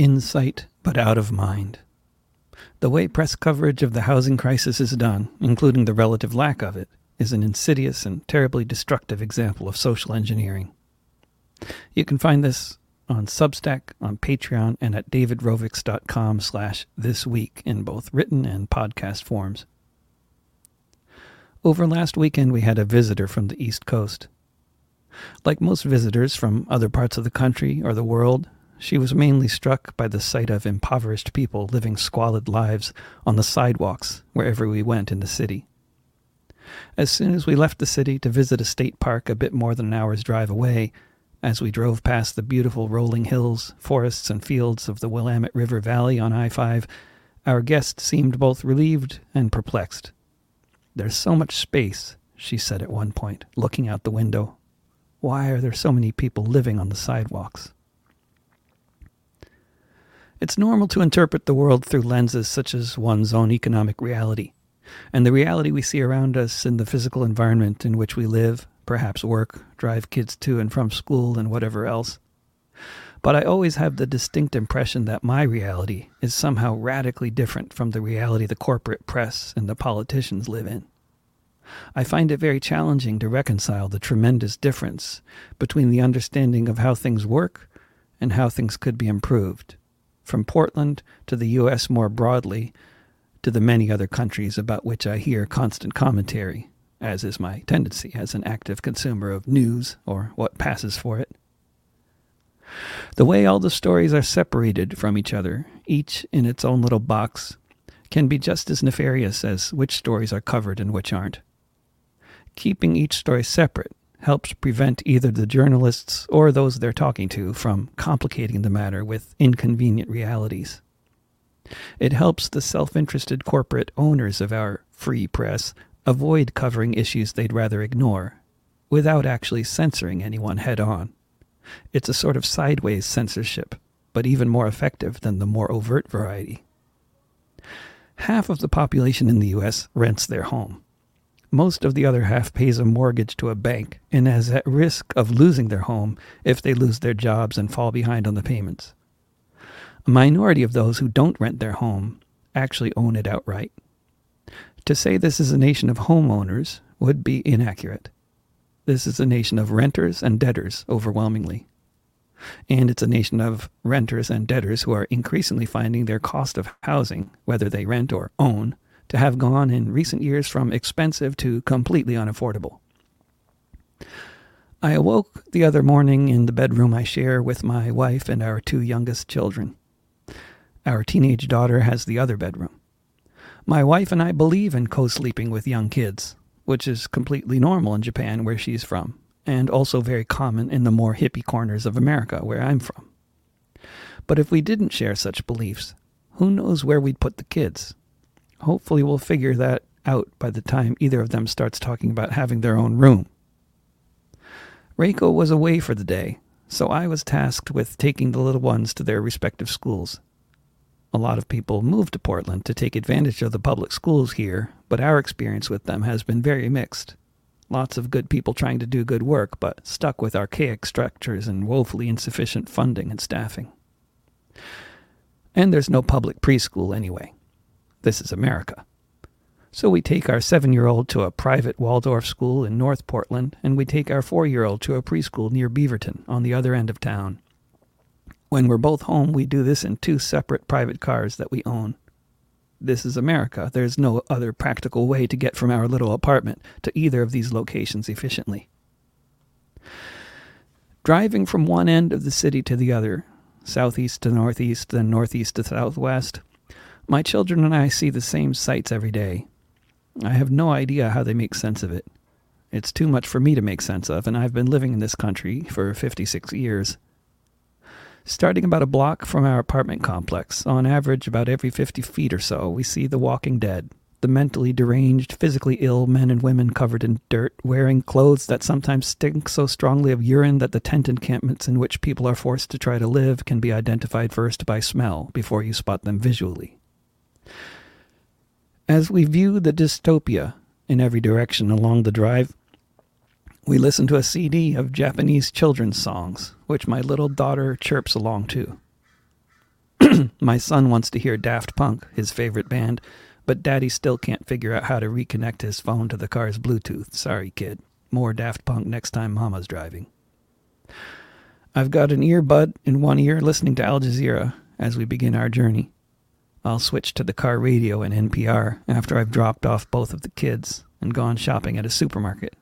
In sight, but out of mind. The way press coverage of the housing crisis is done, including the relative lack of it, is an insidious and terribly destructive example of social engineering. You can find this on Substack, on Patreon, and at davidrovics.com slash this week in both written and podcast forms. Over last weekend, we had a visitor from the East Coast. Like most visitors from other parts of the country or the world, she was mainly struck by the sight of impoverished people living squalid lives on the sidewalks wherever we went in the city. As soon as we left the city to visit a state park a bit more than an hour's drive away, as we drove past the beautiful rolling hills, forests, and fields of the Willamette River Valley on I 5, our guest seemed both relieved and perplexed. There's so much space, she said at one point, looking out the window. Why are there so many people living on the sidewalks? It's normal to interpret the world through lenses such as one's own economic reality, and the reality we see around us in the physical environment in which we live, perhaps work, drive kids to and from school, and whatever else. But I always have the distinct impression that my reality is somehow radically different from the reality the corporate press and the politicians live in. I find it very challenging to reconcile the tremendous difference between the understanding of how things work and how things could be improved, from Portland to the U.S. more broadly, to the many other countries about which I hear constant commentary, as is my tendency as an active consumer of news or what passes for it. The way all the stories are separated from each other, each in its own little box, can be just as nefarious as which stories are covered and which aren't. Keeping each story separate helps prevent either the journalists or those they're talking to from complicating the matter with inconvenient realities. It helps the self interested corporate owners of our free press avoid covering issues they'd rather ignore without actually censoring anyone head on. It's a sort of sideways censorship, but even more effective than the more overt variety. Half of the population in the U.S. rents their home. Most of the other half pays a mortgage to a bank and is at risk of losing their home if they lose their jobs and fall behind on the payments. A minority of those who don't rent their home actually own it outright. To say this is a nation of homeowners would be inaccurate. This is a nation of renters and debtors overwhelmingly. And it's a nation of renters and debtors who are increasingly finding their cost of housing, whether they rent or own, to have gone in recent years from expensive to completely unaffordable. I awoke the other morning in the bedroom I share with my wife and our two youngest children. Our teenage daughter has the other bedroom. My wife and I believe in co sleeping with young kids, which is completely normal in Japan, where she's from, and also very common in the more hippie corners of America, where I'm from. But if we didn't share such beliefs, who knows where we'd put the kids? Hopefully, we'll figure that out by the time either of them starts talking about having their own room. Reiko was away for the day, so I was tasked with taking the little ones to their respective schools. A lot of people move to Portland to take advantage of the public schools here, but our experience with them has been very mixed. Lots of good people trying to do good work, but stuck with archaic structures and woefully insufficient funding and staffing. And there's no public preschool anyway. This is America. So we take our seven year old to a private Waldorf school in North Portland, and we take our four year old to a preschool near Beaverton on the other end of town. When we're both home, we do this in two separate private cars that we own. This is America. There's no other practical way to get from our little apartment to either of these locations efficiently. Driving from one end of the city to the other, southeast to northeast, then northeast to southwest, my children and I see the same sights every day. I have no idea how they make sense of it. It's too much for me to make sense of, and I've been living in this country for 56 years. Starting about a block from our apartment complex, on average about every 50 feet or so, we see the walking dead, the mentally deranged, physically ill men and women covered in dirt, wearing clothes that sometimes stink so strongly of urine that the tent encampments in which people are forced to try to live can be identified first by smell before you spot them visually. As we view the dystopia in every direction along the drive, we listen to a CD of Japanese children's songs, which my little daughter chirps along to. My son wants to hear Daft Punk, his favorite band, but Daddy still can't figure out how to reconnect his phone to the car's Bluetooth. Sorry, kid. More Daft Punk next time Mama's driving. I've got an earbud in one ear listening to Al Jazeera as we begin our journey. I'll switch to the car radio and NPR after I've dropped off both of the kids and gone shopping at a supermarket.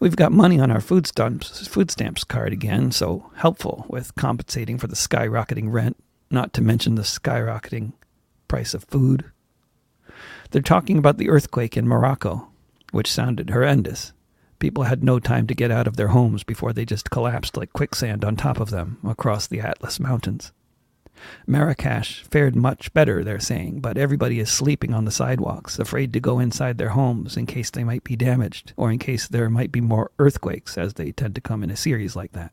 We've got money on our food stamps, food stamps card again, so helpful with compensating for the skyrocketing rent, not to mention the skyrocketing price of food. They're talking about the earthquake in Morocco, which sounded horrendous. People had no time to get out of their homes before they just collapsed like quicksand on top of them across the Atlas Mountains. Marrakesh fared much better, they're saying, but everybody is sleeping on the sidewalks, afraid to go inside their homes in case they might be damaged, or in case there might be more earthquakes, as they tend to come in a series like that.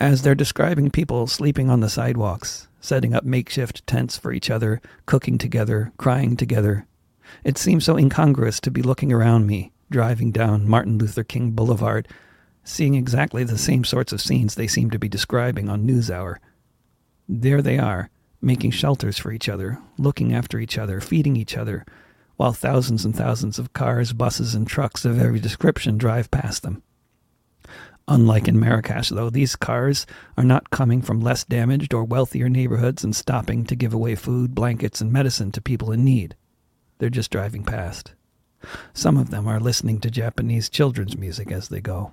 As they're describing people sleeping on the sidewalks, setting up makeshift tents for each other, cooking together, crying together, it seems so incongruous to be looking around me driving down Martin Luther King Boulevard, seeing exactly the same sorts of scenes they seem to be describing on NewsHour. There they are, making shelters for each other, looking after each other, feeding each other, while thousands and thousands of cars, buses, and trucks of every description drive past them. Unlike in Marrakesh, though, these cars are not coming from less damaged or wealthier neighborhoods and stopping to give away food, blankets, and medicine to people in need. They're just driving past. Some of them are listening to Japanese children's music as they go.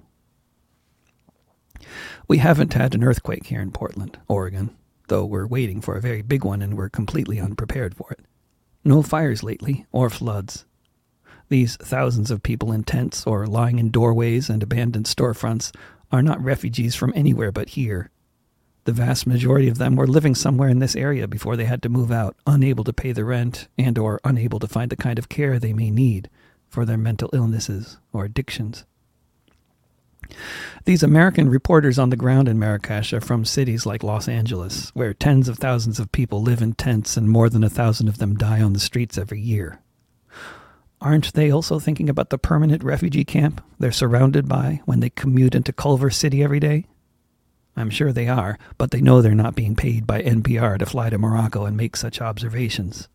We haven't had an earthquake here in Portland, Oregon, though we're waiting for a very big one and we're completely unprepared for it. No fires lately, or floods. These thousands of people in tents or lying in doorways and abandoned storefronts are not refugees from anywhere but here. The vast majority of them were living somewhere in this area before they had to move out, unable to pay the rent and or unable to find the kind of care they may need for their mental illnesses or addictions. These American reporters on the ground in Marrakesh are from cities like Los Angeles, where tens of thousands of people live in tents and more than a thousand of them die on the streets every year. Aren't they also thinking about the permanent refugee camp they're surrounded by when they commute into Culver City every day? I'm sure they are, but they know they're not being paid by NPR to fly to Morocco and make such observations.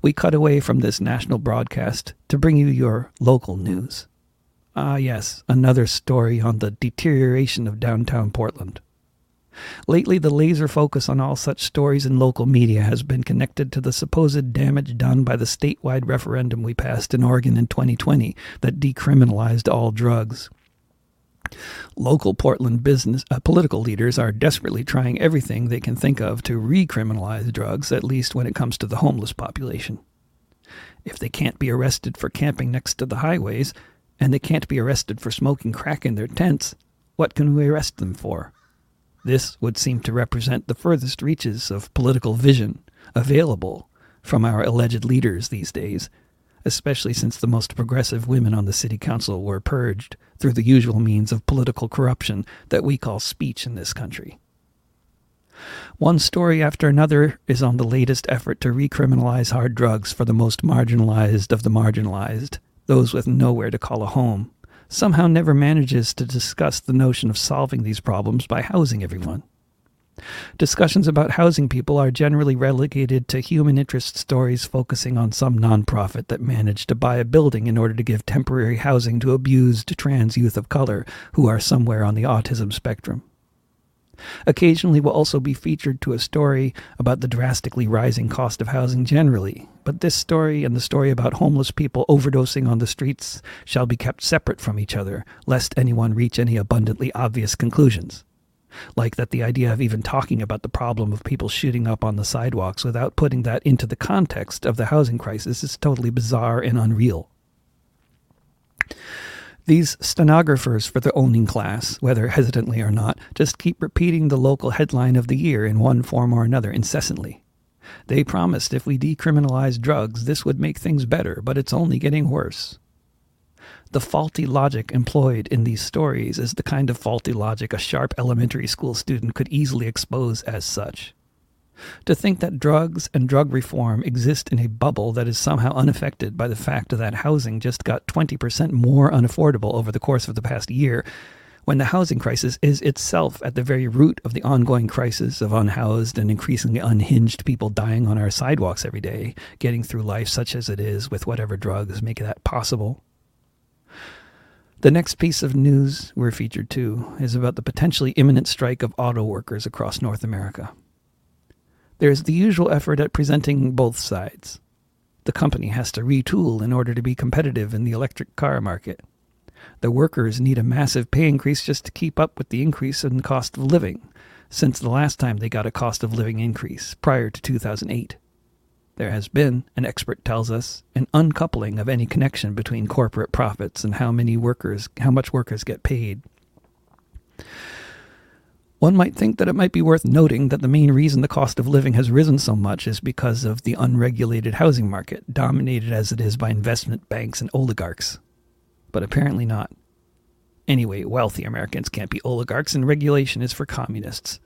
We cut away from this national broadcast to bring you your local news. Ah, yes, another story on the deterioration of downtown Portland. Lately, the laser focus on all such stories in local media has been connected to the supposed damage done by the statewide referendum we passed in Oregon in 2020 that decriminalized all drugs. Local Portland business uh, political leaders are desperately trying everything they can think of to recriminalize drugs, at least when it comes to the homeless population. If they can't be arrested for camping next to the highways, and they can't be arrested for smoking crack in their tents, what can we arrest them for? This would seem to represent the furthest reaches of political vision available from our alleged leaders these days, especially since the most progressive women on the city council were purged through the usual means of political corruption that we call speech in this country. One story after another is on the latest effort to recriminalize hard drugs for the most marginalized of the marginalized, those with nowhere to call a home, somehow never manages to discuss the notion of solving these problems by housing everyone. Discussions about housing people are generally relegated to human interest stories focusing on some nonprofit that managed to buy a building in order to give temporary housing to abused trans youth of color who are somewhere on the autism spectrum. Occasionally will also be featured to a story about the drastically rising cost of housing generally, but this story and the story about homeless people overdosing on the streets shall be kept separate from each other, lest anyone reach any abundantly obvious conclusions like that the idea of even talking about the problem of people shooting up on the sidewalks without putting that into the context of the housing crisis is totally bizarre and unreal. These stenographers for the owning class, whether hesitantly or not, just keep repeating the local headline of the year in one form or another incessantly. They promised if we decriminalized drugs, this would make things better, but it's only getting worse. The faulty logic employed in these stories is the kind of faulty logic a sharp elementary school student could easily expose as such. To think that drugs and drug reform exist in a bubble that is somehow unaffected by the fact that housing just got 20% more unaffordable over the course of the past year when the housing crisis is itself at the very root of the ongoing crisis of unhoused and increasingly unhinged people dying on our sidewalks every day, getting through life such as it is with whatever drugs make that possible. The next piece of news we're featured to is about the potentially imminent strike of auto workers across North America. There's the usual effort at presenting both sides. The company has to retool in order to be competitive in the electric car market. The workers need a massive pay increase just to keep up with the increase in cost of living since the last time they got a cost of living increase, prior to 2008. There has been, an expert tells us, an uncoupling of any connection between corporate profits and how many workers, how much workers get paid. One might think that it might be worth noting that the main reason the cost of living has risen so much is because of the unregulated housing market, dominated as it is by investment banks and oligarchs but apparently not. Anyway, wealthy Americans can't be oligarchs, and regulation is for communists.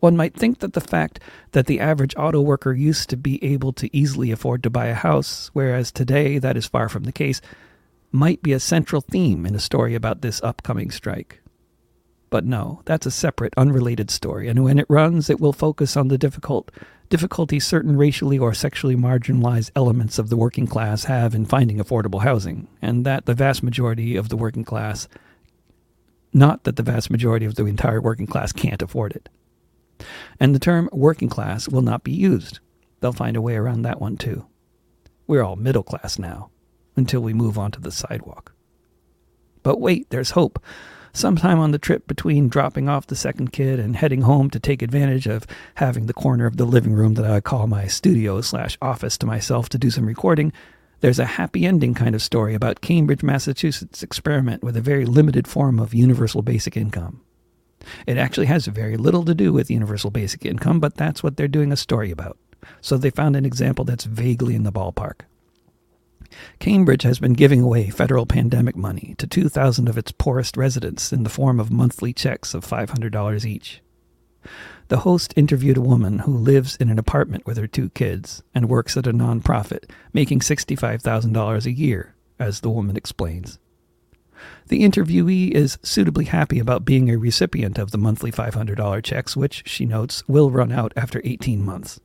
One might think that the fact that the average auto worker used to be able to easily afford to buy a house, whereas today that is far from the case, might be a central theme in a story about this upcoming strike. But no, that's a separate, unrelated story, and when it runs, it will focus on the difficult difficulty certain racially or sexually marginalized elements of the working class have in finding affordable housing, and that the vast majority of the working class, not that the vast majority of the entire working class can't afford it. And the term working class will not be used. They'll find a way around that one too. We're all middle class now, until we move on to the sidewalk. But wait, there's hope sometime on the trip between dropping off the second kid and heading home to take advantage of having the corner of the living room that I call my studio slash office to myself to do some recording, there's a happy ending kind of story about Cambridge, Massachusetts' experiment with a very limited form of universal basic income. It actually has very little to do with universal basic income, but that's what they're doing a story about. So they found an example that's vaguely in the ballpark. Cambridge has been giving away federal pandemic money to 2,000 of its poorest residents in the form of monthly checks of $500 each. The host interviewed a woman who lives in an apartment with her two kids and works at a nonprofit, making $65,000 a year, as the woman explains. The interviewee is suitably happy about being a recipient of the monthly $500 checks, which, she notes, will run out after 18 months.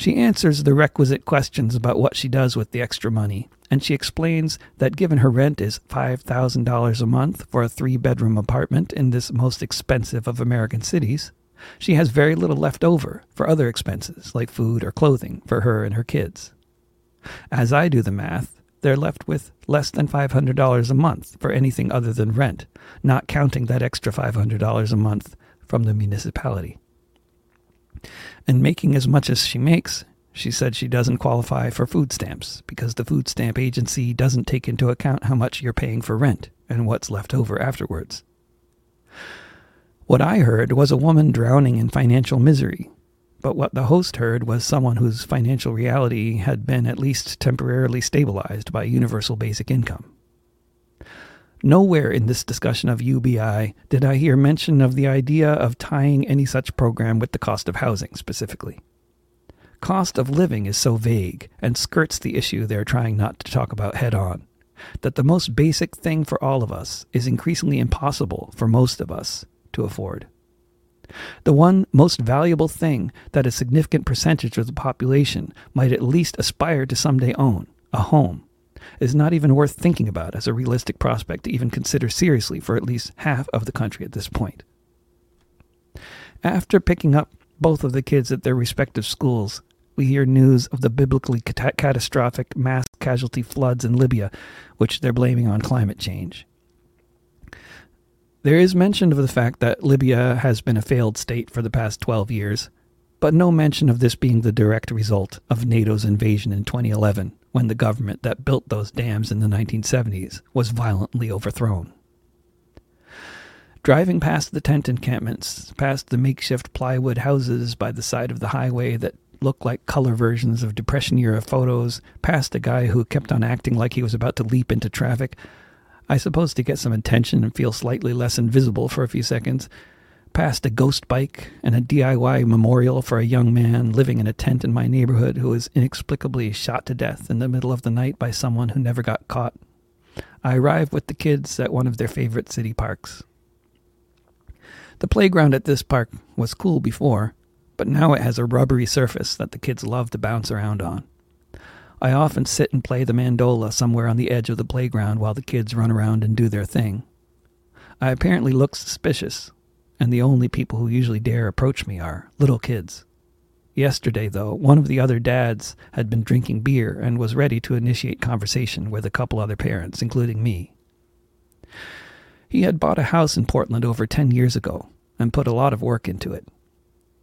She answers the requisite questions about what she does with the extra money, and she explains that given her rent is $5,000 a month for a three bedroom apartment in this most expensive of American cities, she has very little left over for other expenses like food or clothing for her and her kids. As I do the math, they're left with less than $500 a month for anything other than rent, not counting that extra $500 a month from the municipality and making as much as she makes, she said she doesn't qualify for food stamps because the food stamp agency doesn't take into account how much you're paying for rent and what's left over afterwards. What I heard was a woman drowning in financial misery, but what the host heard was someone whose financial reality had been at least temporarily stabilized by universal basic income. Nowhere in this discussion of UBI did I hear mention of the idea of tying any such program with the cost of housing specifically. Cost of living is so vague and skirts the issue they're trying not to talk about head on that the most basic thing for all of us is increasingly impossible for most of us to afford. The one most valuable thing that a significant percentage of the population might at least aspire to someday own a home is not even worth thinking about as a realistic prospect to even consider seriously for at least half of the country at this point. After picking up both of the kids at their respective schools, we hear news of the biblically cat- catastrophic mass casualty floods in Libya, which they're blaming on climate change. There is mention of the fact that Libya has been a failed state for the past 12 years, but no mention of this being the direct result of NATO's invasion in 2011 when the government that built those dams in the 1970s was violently overthrown. Driving past the tent encampments, past the makeshift plywood houses by the side of the highway that looked like color versions of Depression era photos, past a guy who kept on acting like he was about to leap into traffic, I suppose to get some attention and feel slightly less invisible for a few seconds, past a ghost bike and a DIY memorial for a young man living in a tent in my neighborhood who was inexplicably shot to death in the middle of the night by someone who never got caught. I arrive with the kids at one of their favorite city parks. The playground at this park was cool before, but now it has a rubbery surface that the kids love to bounce around on. I often sit and play the mandola somewhere on the edge of the playground while the kids run around and do their thing. I apparently look suspicious, and the only people who usually dare approach me are little kids. Yesterday, though, one of the other dads had been drinking beer and was ready to initiate conversation with a couple other parents, including me. He had bought a house in Portland over 10 years ago and put a lot of work into it.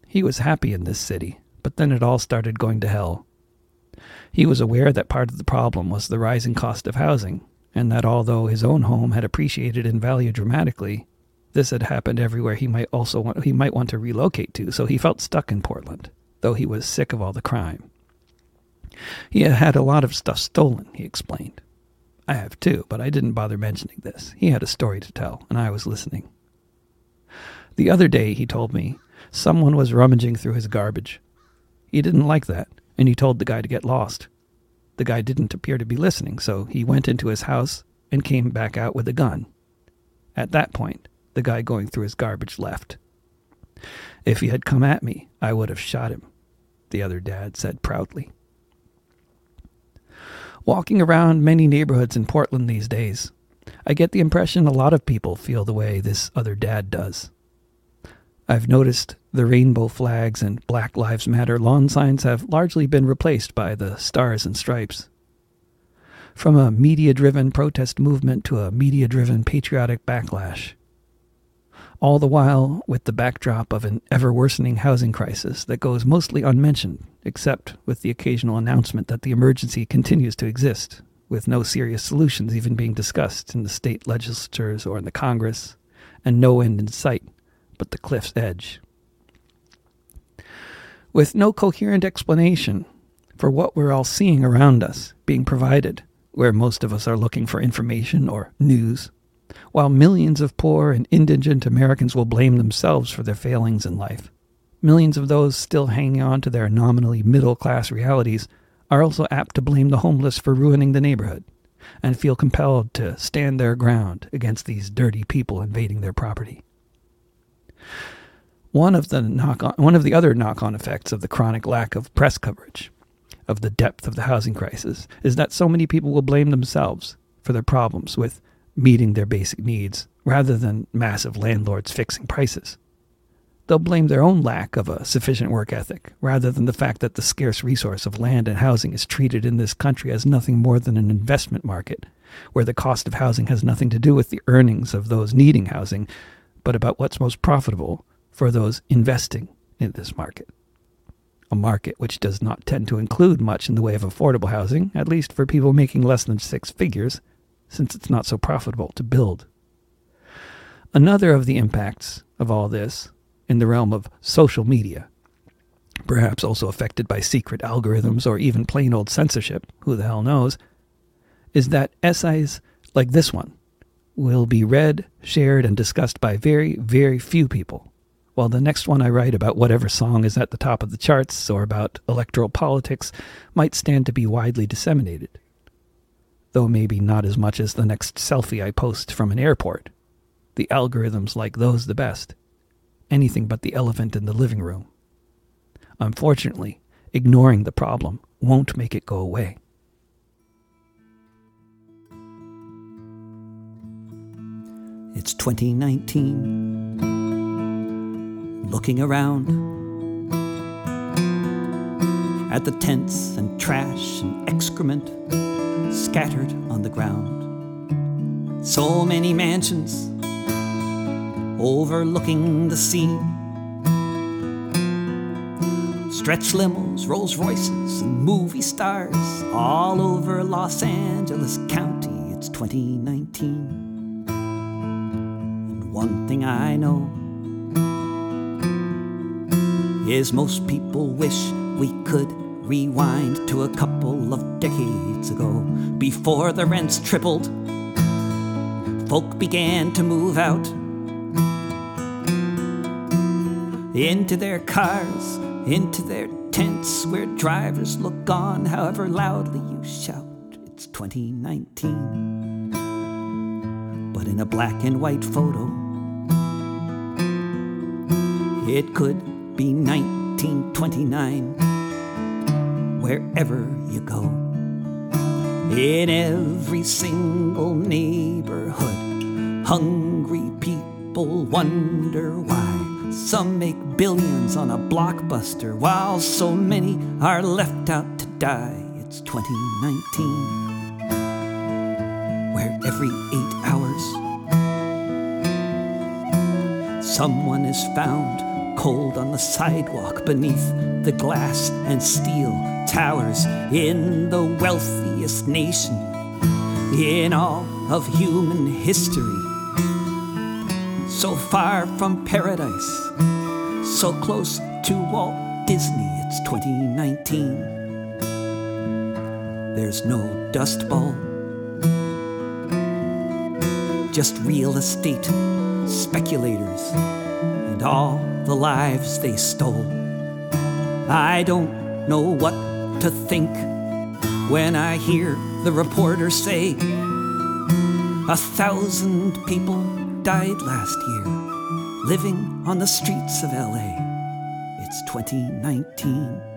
He was happy in this city, but then it all started going to hell. He was aware that part of the problem was the rising cost of housing, and that although his own home had appreciated in value dramatically, this had happened everywhere he might also want, he might want to relocate to, so he felt stuck in Portland, though he was sick of all the crime. He had had a lot of stuff stolen, he explained. I have too, but I didn't bother mentioning this. He had a story to tell, and I was listening. The other day, he told me, someone was rummaging through his garbage. He didn't like that, and he told the guy to get lost. The guy didn't appear to be listening, so he went into his house and came back out with a gun. At that point, the guy going through his garbage left. If he had come at me, I would have shot him, the other dad said proudly. Walking around many neighborhoods in Portland these days, I get the impression a lot of people feel the way this other dad does. I've noticed the rainbow flags and Black Lives Matter lawn signs have largely been replaced by the stars and stripes. From a media driven protest movement to a media driven patriotic backlash. All the while with the backdrop of an ever worsening housing crisis that goes mostly unmentioned, except with the occasional announcement that the emergency continues to exist, with no serious solutions even being discussed in the state legislatures or in the Congress, and no end in sight but the cliff's edge. With no coherent explanation for what we're all seeing around us being provided, where most of us are looking for information or news, while millions of poor and indigent Americans will blame themselves for their failings in life. Millions of those still hanging on to their nominally middle class realities are also apt to blame the homeless for ruining the neighborhood and feel compelled to stand their ground against these dirty people invading their property. One of the knock on, one of the other knock-on effects of the chronic lack of press coverage of the depth of the housing crisis is that so many people will blame themselves for their problems with meeting their basic needs rather than massive landlords fixing prices. They'll blame their own lack of a sufficient work ethic rather than the fact that the scarce resource of land and housing is treated in this country as nothing more than an investment market where the cost of housing has nothing to do with the earnings of those needing housing but about what's most profitable for those investing in this market. A market which does not tend to include much in the way of affordable housing, at least for people making less than six figures, since it's not so profitable to build. Another of the impacts of all this in the realm of social media, perhaps also affected by secret algorithms or even plain old censorship, who the hell knows, is that essays like this one will be read, shared, and discussed by very, very few people, while the next one I write about whatever song is at the top of the charts or about electoral politics might stand to be widely disseminated. Though maybe not as much as the next selfie I post from an airport. The algorithms like those the best. Anything but the elephant in the living room. Unfortunately, ignoring the problem won't make it go away. It's 2019. Looking around at the tents and trash and excrement scattered on the ground. So many mansions overlooking the sea. Stretch limos, Rolls Royces, and movie stars all over Los Angeles County. It's 2019 And one thing I know is most people wish we could rewind to a couple of decades ago before the rents tripled. Folk began to move out into their cars, into their tents where drivers look on however loudly you shout. It's 2019. but in a black and white photo. It could be 1929, wherever you go. In every single neighborhood, hungry people wonder why. Some make billions on a blockbuster, while so many are left out to die. It's 2019, where every eight hours, someone is found cold on the sidewalk beneath the glass and steel towers in the wealthiest nation in all of human history. So far from paradise, so close to Walt Disney, it's 2019. There's no dust bowl, just real estate speculators and all the lives they stole. I don't know what to think when I hear the reporter say a thousand people died last year living on the streets of LA. It's 2019.